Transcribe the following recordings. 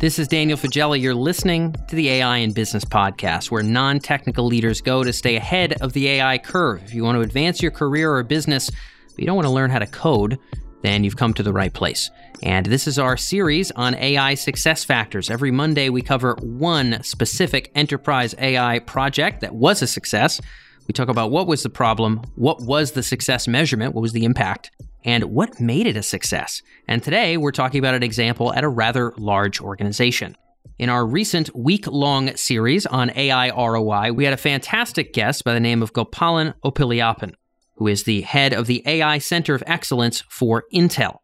This is Daniel Faggella. You're listening to the AI in Business podcast, where non technical leaders go to stay ahead of the AI curve. If you want to advance your career or business, but you don't want to learn how to code, then you've come to the right place. And this is our series on AI success factors. Every Monday, we cover one specific enterprise AI project that was a success. We talk about what was the problem, what was the success measurement, what was the impact, and what made it a success. And today we're talking about an example at a rather large organization. In our recent week long series on AI ROI, we had a fantastic guest by the name of Gopalan Oppiliyappan, who is the head of the AI Center of Excellence for Intel.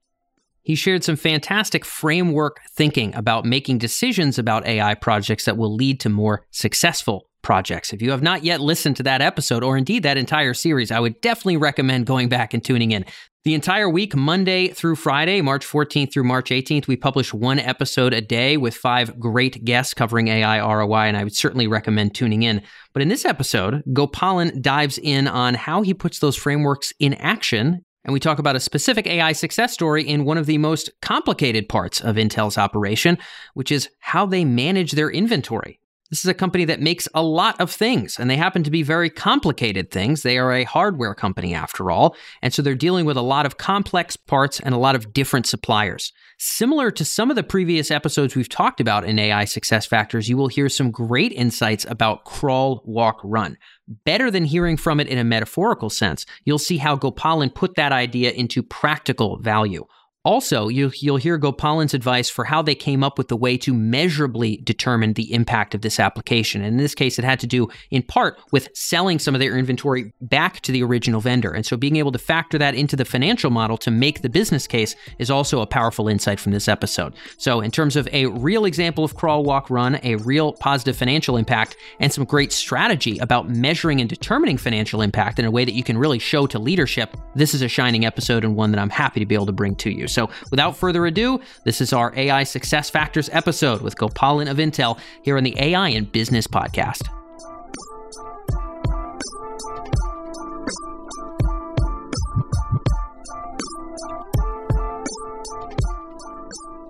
He shared some fantastic framework thinking about making decisions about AI projects that will lead to more successful projects. If you have not yet listened to that episode, or indeed that entire series, I would definitely recommend going back and tuning in. The entire week, Monday through Friday, March 14th through March 18th, we publish one episode a day with five great guests covering AI ROI, and I would certainly recommend tuning in. But in this episode, Gopalan dives in on how he puts those frameworks in action and we talk about a specific AI success story in one of the most complicated parts of Intel's operation, which is how they manage their inventory. This is a company that makes a lot of things, and they happen to be very complicated things. They are a hardware company, after all, and so they're dealing with a lot of complex parts and a lot of different suppliers. Similar to some of the previous episodes we've talked about in AI success factors, you will hear some great insights about crawl, walk, run. Better than hearing from it in a metaphorical sense, you'll see how Gopalan put that idea into practical value. Also, you'll, you'll hear Gopalan's advice for how they came up with the way to measurably determine the impact of this application. And in this case, it had to do in part with selling some of their inventory back to the original vendor. And so being able to factor that into the financial model to make the business case is also a powerful insight from this episode. So, in terms of a real example of crawl, walk, run, a real positive financial impact, and some great strategy about measuring and determining financial impact in a way that you can really show to leadership, this is a shining episode and one that I'm happy to be able to bring to you. So, without further ado, this is our AI Success Factors episode with Gopalan of Intel here on the AI in Business Podcast.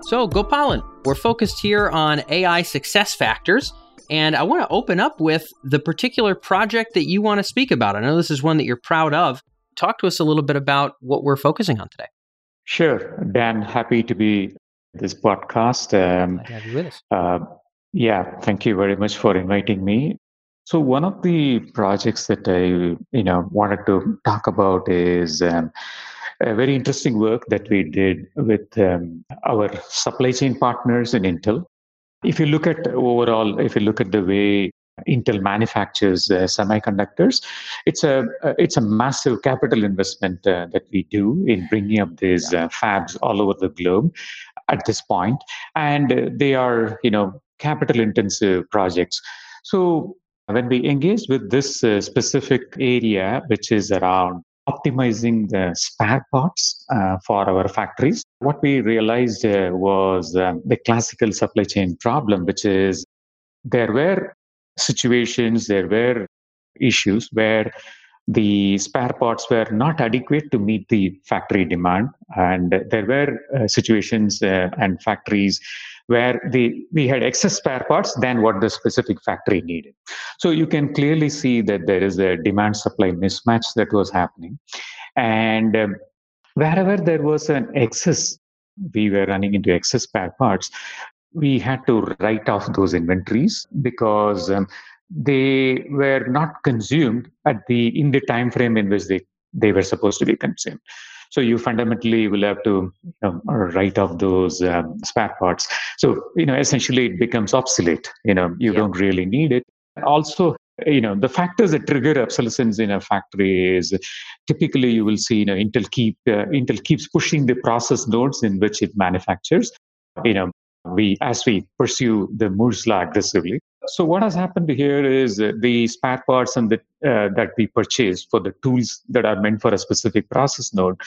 So, Gopalan, we're focused here on AI success factors. And I want to open up with the particular project that you want to speak about. I know this is one that you're proud of. Talk to us a little bit about what we're focusing on today. Sure, Dan. Happy to be this podcast. Um, have you with us. Uh, yeah, thank you very much for inviting me. So one of the projects that I, you know, wanted to talk about is um, a very interesting work that we did with um, our supply chain partners in Intel. If you look at overall, if you look at the way Intel manufactures uh, semiconductors. It's a uh, it's a massive capital investment uh, that we do in bringing up these uh, fabs all over the globe at this point, and they are you know capital intensive projects. So when we engage with this uh, specific area, which is around optimizing the spare parts uh, for our factories. What we realized uh, was um, the classical supply chain problem, which is there were situations, there were issues where the spare parts were not adequate to meet the factory demand. And there were uh, situations uh, and factories where the, we had excess spare parts than what the specific factory needed. So you can clearly see that there is a demand supply mismatch that was happening. And um, wherever there was an excess, we were running into excess spare parts we had to write off those inventories because um, they were not consumed at the in the time frame in which they, they were supposed to be consumed. So you fundamentally will have to you know, write off those um, spare parts. So you know essentially it becomes obsolete you know you yeah. don't really need it. Also you know the factors that trigger obsolescence in a factory is typically you will see you know intel keep uh, intel keeps pushing the process nodes in which it manufactures. You know we as we pursue the Moore's law aggressively. So what has happened here is the spare parts and the, uh, that we purchase for the tools that are meant for a specific process node.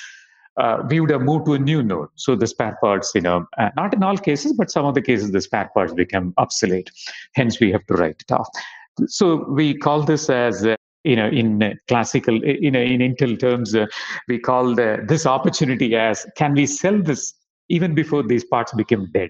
Uh, we would have moved to a new node. So the spare parts, you know, uh, not in all cases, but some of the cases, the spare parts become obsolete. Hence, we have to write it off. So we call this as uh, you know in classical you know in intel terms uh, we call the, this opportunity as can we sell this even before these parts become dead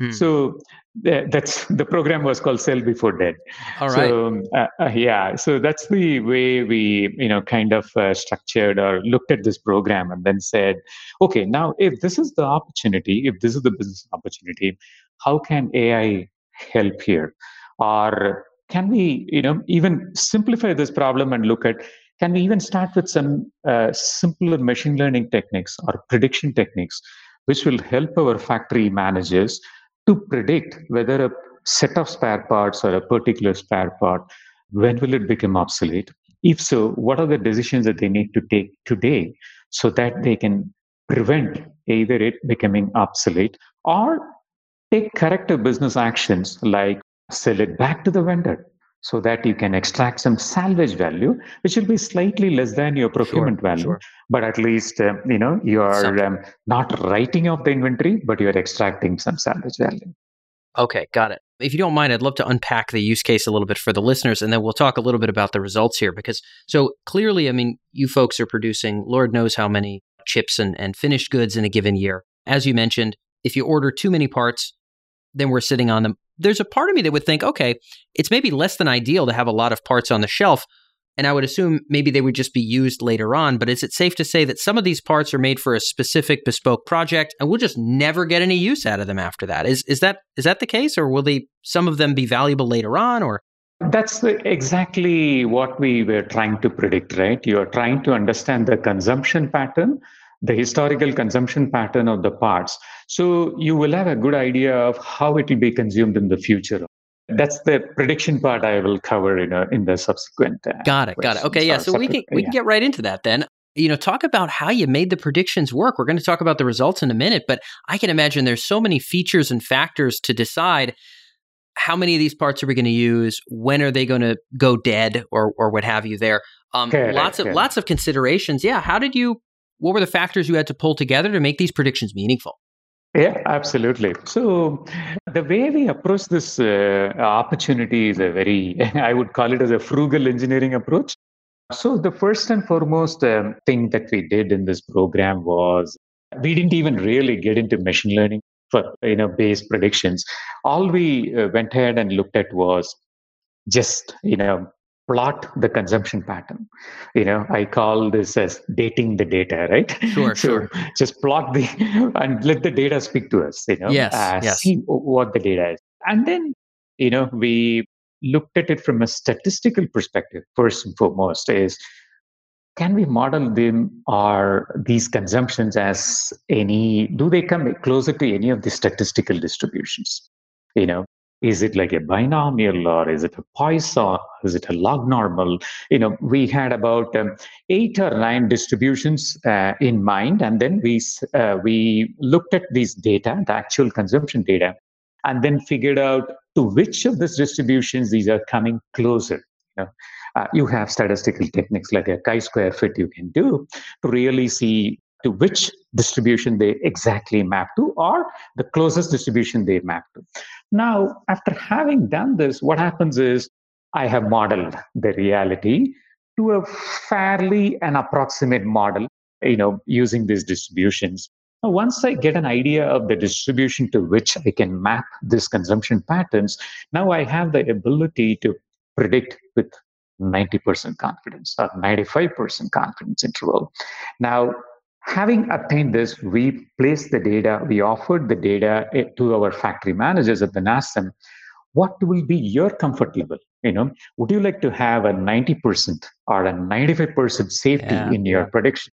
Hmm. So that's the program was called Sell Before Dead. All right. So uh, uh, yeah, so that's the way we you know kind of uh, structured or looked at this program and then said, okay, now if this is the opportunity, if this is the business opportunity, how can AI help here, or can we you know even simplify this problem and look at can we even start with some uh, simpler machine learning techniques or prediction techniques which will help our factory managers to predict whether a set of spare parts or a particular spare part when will it become obsolete? If so what are the decisions that they need to take today so that they can prevent either it becoming obsolete or take corrective business actions like sell it back to the vendor so that you can extract some salvage value, which will be slightly less than your procurement sure, value. Sure. But at least uh, you know you are um, not writing off the inventory, but you're extracting some salvage value. Okay, got it. If you don't mind, I'd love to unpack the use case a little bit for the listeners, and then we'll talk a little bit about the results here. Because so clearly, I mean, you folks are producing Lord knows how many chips and, and finished goods in a given year. As you mentioned, if you order too many parts, then we're sitting on them there's a part of me that would think, okay, it's maybe less than ideal to have a lot of parts on the shelf. And I would assume maybe they would just be used later on. But is it safe to say that some of these parts are made for a specific bespoke project and we'll just never get any use out of them after that? Is is that is that the case? Or will they some of them be valuable later on or that's exactly what we were trying to predict, right? You are trying to understand the consumption pattern the historical consumption pattern of the parts. So you will have a good idea of how it will be consumed in the future. That's the prediction part I will cover in a, in the subsequent. Uh, got it. Got it. Okay. Yeah. So we can we can get right into that then. You know, talk about how you made the predictions work. We're going to talk about the results in a minute, but I can imagine there's so many features and factors to decide how many of these parts are we going to use? When are they going to go dead, or or what have you? There, um, lots of lots of considerations. Yeah, how did you what were the factors you had to pull together to make these predictions meaningful? Yeah, absolutely. So the way we approach this uh, opportunity is a very, I would call it as a frugal engineering approach. So the first and foremost um, thing that we did in this program was we didn't even really get into machine learning for you know base predictions. All we uh, went ahead and looked at was just you know plot the consumption pattern. You know, I call this as dating the data, right? Sure, so sure. Just plot the and let the data speak to us. You know, yes, uh, yes. see what the data is, and then you know we looked at it from a statistical perspective. First and foremost, is can we model them or these consumptions as any? Do they come closer to any of the statistical distributions? You know, is it like a binomial or is it a Poisson? Is it a log normal? You know, we had about um, eight or nine distributions uh, in mind, and then we uh, we looked at these data, the actual consumption data, and then figured out to which of these distributions these are coming closer. You, know? uh, you have statistical techniques like a chi-square fit you can do to really see to which distribution they exactly map to or the closest distribution they map to. Now, after having done this, what happens is I have modeled the reality to a fairly an approximate model, you know, using these distributions. Now, once I get an idea of the distribution to which I can map these consumption patterns, now I have the ability to predict with 90% confidence or 95% confidence interval. Now, Having obtained this, we placed the data, we offered the data eh, to our factory managers and then asked them, what will be your comfort level? You know, would you like to have a 90% or a 95% safety yeah. in your prediction?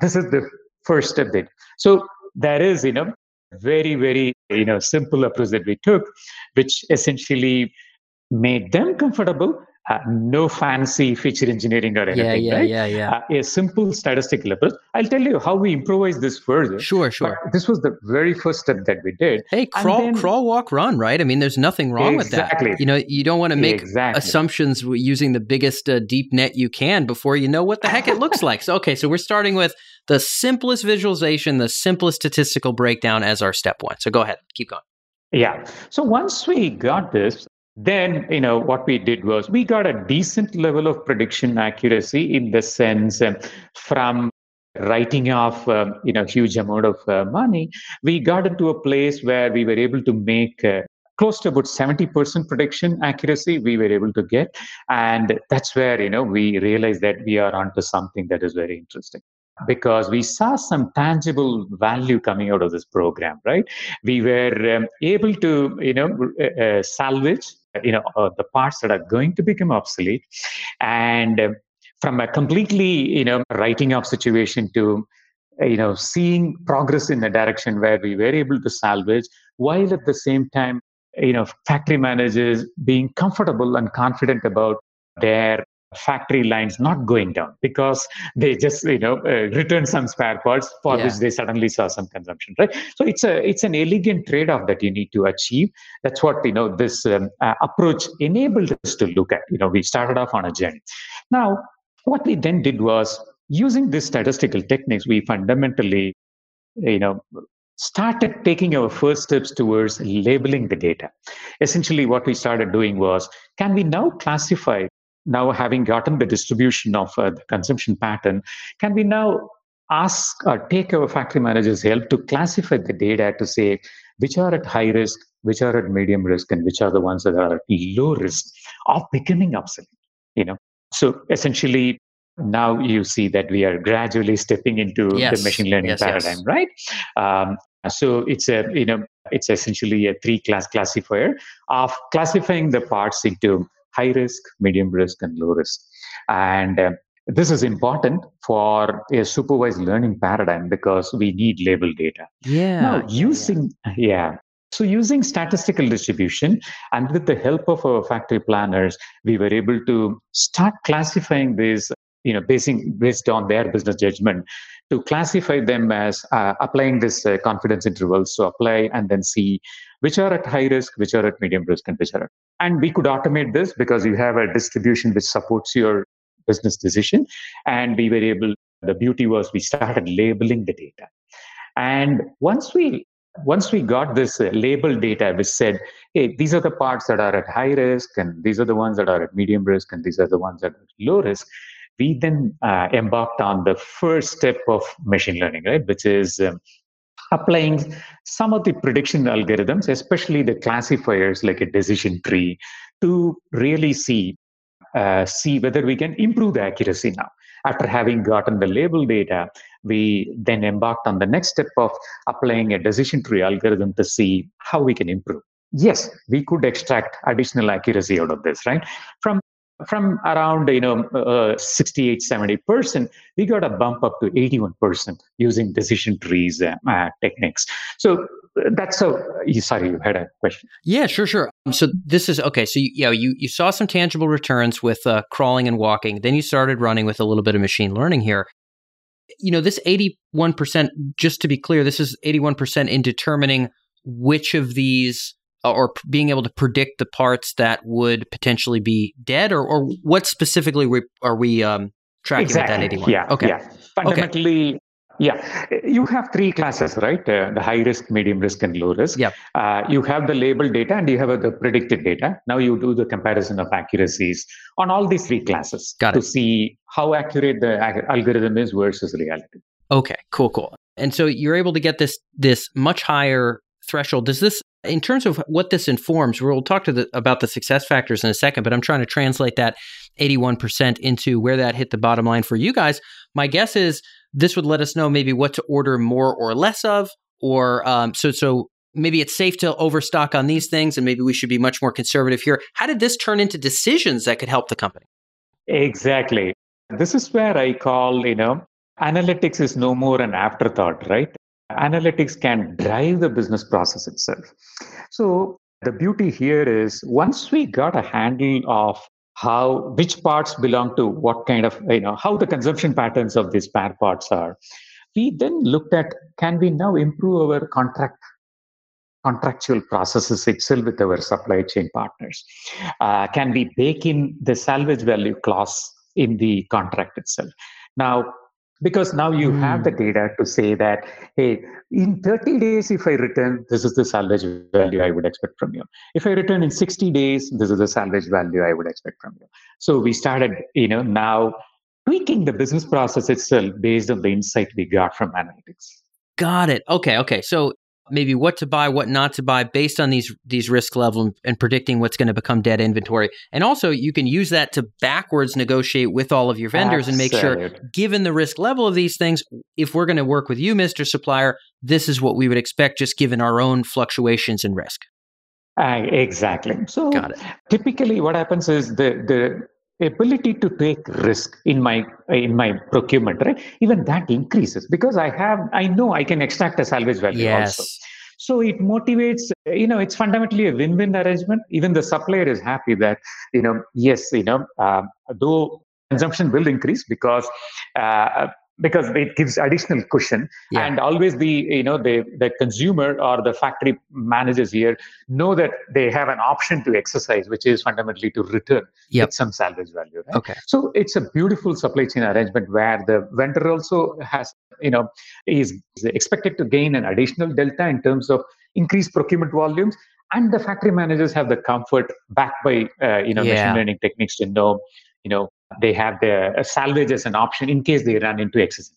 This is the first step that. So that is, you know, very, very, you know, simple approach that we took, which essentially made them comfortable uh, no fancy feature engineering or anything. Yeah, yeah, right? yeah, yeah. Uh, a simple statistical approach. I'll tell you how we improvise this further. Sure, sure. This was the very first step that we did. Hey, crawl, then, crawl, walk, run. Right? I mean, there's nothing wrong exactly. with that. Exactly. You know, you don't want to make exactly. assumptions using the biggest uh, deep net you can before you know what the heck it looks like. So, okay, so we're starting with the simplest visualization, the simplest statistical breakdown as our step one. So, go ahead, keep going. Yeah. So once we got this, then you know what we did was we got a decent level of prediction accuracy in the sense um, from writing off um, you know huge amount of uh, money we got into a place where we were able to make uh, close to about 70% prediction accuracy we were able to get. And that's where you know we realized that we are onto something that is very interesting. Because we saw some tangible value coming out of this program right? We were um, able to you know uh, uh salvage you know uh, the parts that are going to become obsolete. And uh, from a completely you know writing off situation to you know seeing progress in the direction where we were able to salvage while at the same time you know factory managers being comfortable and confident about their factory lines not going down because they just you know uh, return some spare parts for yeah. which they suddenly saw some consumption right so it's a it's an elegant trade off that you need to achieve that's what you know this um, uh, approach enabled us to look at you know we started off on a journey now what we then did was using these statistical techniques we fundamentally you know started taking our first steps towards labeling the data. Essentially, what we started doing was can we now classify, now having gotten the distribution of uh, the consumption pattern, can we now ask or take our factory managers' help to classify the data to say which are at high risk, which are at medium risk, and which are the ones that are at low risk of becoming obsolete? You know, so essentially, now you see that we are gradually stepping into yes. the machine learning yes, paradigm, yes. right? Um, so it's a you know it's essentially a three class classifier of classifying the parts into high risk, medium risk, and low risk. And uh, this is important for a supervised learning paradigm because we need label data. Yeah. Now, using yeah. yeah. So, using statistical distribution and with the help of our factory planners, we were able to start classifying these, you know, basing, based on their business judgment, to classify them as uh, applying this uh, confidence intervals to apply and then see which are at high risk, which are at medium risk, and which are at. And we could automate this because you have a distribution which supports your business decision. And we were able, the beauty was we started labeling the data. And once we once we got this uh, label data which said hey these are the parts that are at high risk and these are the ones that are at medium risk and these are the ones that are low risk we then uh, embarked on the first step of machine learning, right, which is um, applying some of the prediction algorithms, especially the classifiers like a decision tree, to really see uh, see whether we can improve the accuracy now. After having gotten the label data, we then embarked on the next step of applying a decision tree algorithm to see how we can improve. Yes, we could extract additional accuracy out of this, right? From from around you know uh, 68 70 percent we got a bump up to 81 percent using decision trees uh, uh, techniques. So uh, that's so sorry you had a question. Yeah sure sure. Um, so this is okay so you, you know you, you saw some tangible returns with uh, crawling and walking. Then you started running with a little bit of machine learning here. You know this 81% just to be clear this is 81% in determining which of these uh, or being able to predict the parts that would potentially be dead, or, or what specifically we, are we um, tracking exactly. with that 81? Yeah. Okay. Yeah. Fundamentally, okay. Yeah, you have three classes, right? Uh, the high risk, medium risk, and low risk. Yep. Uh, you have the labeled data and you have uh, the predicted data. Now you do the comparison of accuracies on all these three classes to see how accurate the algorithm is versus reality. Okay, cool, cool. And so you're able to get this this much higher threshold. Does this in terms of what this informs, we'll talk to the, about the success factors in a second, but I'm trying to translate that 81% into where that hit the bottom line for you guys. My guess is this would let us know maybe what to order more or less of, or um, so so maybe it's safe to overstock on these things, and maybe we should be much more conservative here. How did this turn into decisions that could help the company? Exactly. This is where I call you know analytics is no more an afterthought, right? Analytics can drive the business process itself. So the beauty here is once we got a handle of how which parts belong to what kind of you know how the consumption patterns of these spare parts are we then looked at can we now improve our contract contractual processes itself with our supply chain partners uh, can we bake in the salvage value clause in the contract itself now because now you mm. have the hmm. data to say that hey in 30 days if i return this is the salvage value i would expect from you if i return in 60 days this is the salvage value i would expect from you so we started you know now tweaking the business process itself based on the insight we got from analytics. Got it. Okay. Okay. So maybe what to buy, what not to buy based on these these risk level and predicting what's going to become dead inventory. And also you can use that to backwards negotiate with all of your vendors and make sure given the risk level of these things, if we're going to work with you Mr. Supplier, this is what we would expect just given our own fluctuations in risk. Uh, exactly. So typically what happens is the the ability to take risk in my in my procurement right? Even that increases because i have i know i can extract a salvage value yes. also so it motivates you know it's fundamentally a win-win arrangement. Even the supplier is happy that you know yes you know uh, though consumption will increase because uh, because it gives additional cushion yeah. and always the you know the the consumer or the factory managers here know that they have an option to exercise which is fundamentally to return yep. some salvage value right? okay so it's a beautiful supply chain arrangement where the vendor also has you know is expected to gain an additional delta in terms of increased procurement volumes and the factory managers have the comfort backed by uh, you know yeah. machine learning techniques to know you know they have the salvage as an option in case they run into excess.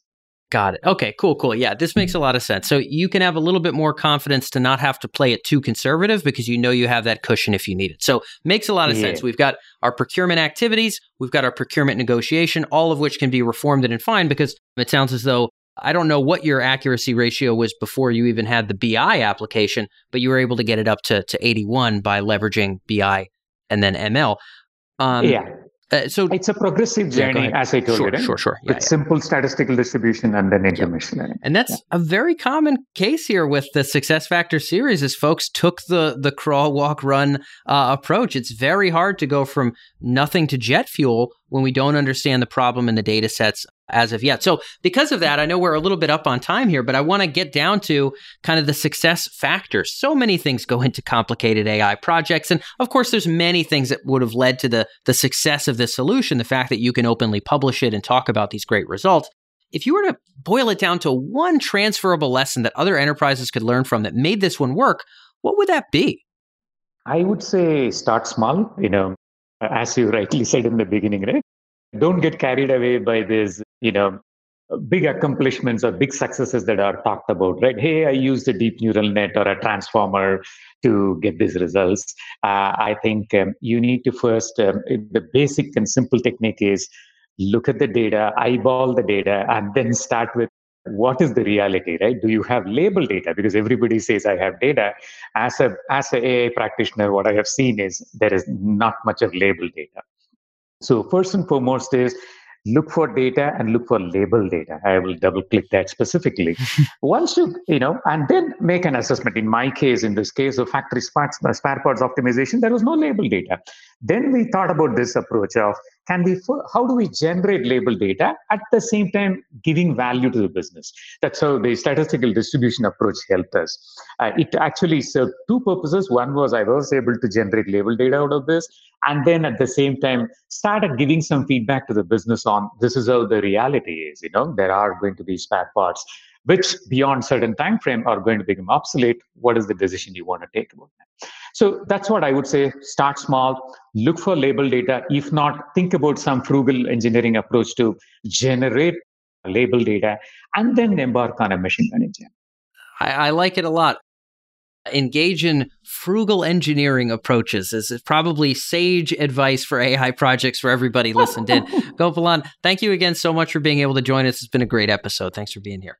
Got it. Okay, cool, cool. Yeah, this makes a lot of sense. So you can have a little bit more confidence to not have to play it too conservative because you know you have that cushion if you need it. So makes a lot of yeah. sense. We've got our procurement activities, we've got our procurement negotiation, all of which can be reformed and fine because it sounds as though I don't know what your accuracy ratio was before you even had the BI application, but you were able to get it up to, to 81 by leveraging BI and then ML. Um, yeah. Uh, so it's a progressive journey, yeah, as I told sure, you, right? Sure, sure, yeah, With yeah. simple statistical distribution and then information learning. And that's a very common case here with the Success Factor series. Is folks took the the crawl, walk, run uh, approach. It's very hard to go from nothing to jet fuel when we don't understand the problem in the data sets as of yet. So, because of that, I know we're a little bit up on time here, but I want to get down to kind of the success factors. So many things go into complicated AI projects. And of course, there's many things that would have led to the, the success of this solution, the fact that you can openly publish it and talk about these great results. If you were to boil it down to one transferable lesson that other enterprises could learn from that made this one work, what would that be? I would say start small, you know, as you rightly said in the beginning, right? Don't get carried away by this you know big accomplishments or big successes that are talked about right hey i used a deep neural net or a transformer to get these results uh, i think um, you need to first um, the basic and simple technique is look at the data eyeball the data and then start with what is the reality right do you have label data because everybody says i have data as a as a ai practitioner what i have seen is there is not much of label data so first and foremost is look for data and look for label data. I will double click that specifically. Once you, you know, and then make an assessment. In my case, in this case of factory spare parts optimization, there was no label data. Then we thought about this approach of can we how do we generate label data at the same time giving value to the business? That's how the statistical distribution approach helped us. Uh, it actually served two purposes. One was i was able to generate label data out of this and then at the same time started giving some feedback to the business on this is how the reality is you know there are going to be spare parts which beyond certain time frame are going to become obsolete what is the decision you want to take about that so that's what i would say start small look for label data if not think about some frugal engineering approach to generate label data and then embark on a machine learning journey I, I like it a lot engage in frugal engineering approaches is probably sage advice for AI projects for everybody listened in. Gopalan, thank you again so much for being able to join us. It's been a great episode. Thanks for being here.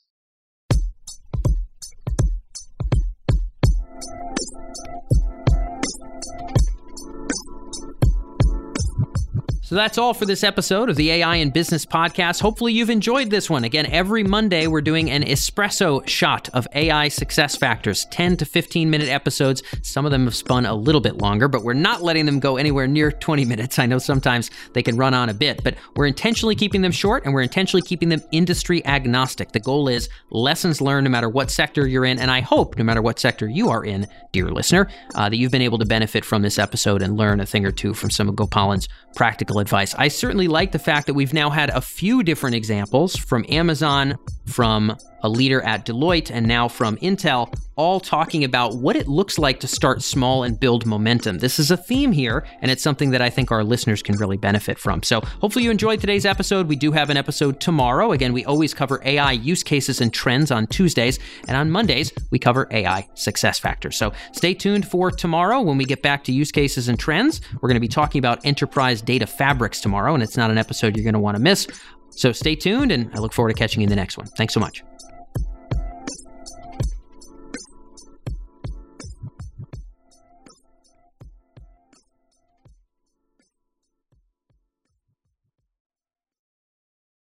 So that's all for this episode of the AI in Business Podcast. Hopefully, you've enjoyed this one. Again, every Monday, we're doing an espresso shot of AI success factors 10 to 15 minute episodes. Some of them have spun a little bit longer, but we're not letting them go anywhere near 20 minutes. I know sometimes they can run on a bit, but we're intentionally keeping them short and we're intentionally keeping them industry agnostic. The goal is lessons learned no matter what sector you're in. And I hope, no matter what sector you are in, dear listener, uh, that you've been able to benefit from this episode and learn a thing or two from some of Gopalan's practical advice. I certainly like the fact that we've now had a few different examples from Amazon from a leader at Deloitte and now from Intel, all talking about what it looks like to start small and build momentum. This is a theme here, and it's something that I think our listeners can really benefit from. So, hopefully, you enjoyed today's episode. We do have an episode tomorrow. Again, we always cover AI use cases and trends on Tuesdays, and on Mondays, we cover AI success factors. So, stay tuned for tomorrow when we get back to use cases and trends. We're going to be talking about enterprise data fabrics tomorrow, and it's not an episode you're going to want to miss. So stay tuned, and I look forward to catching you in the next one. Thanks so much.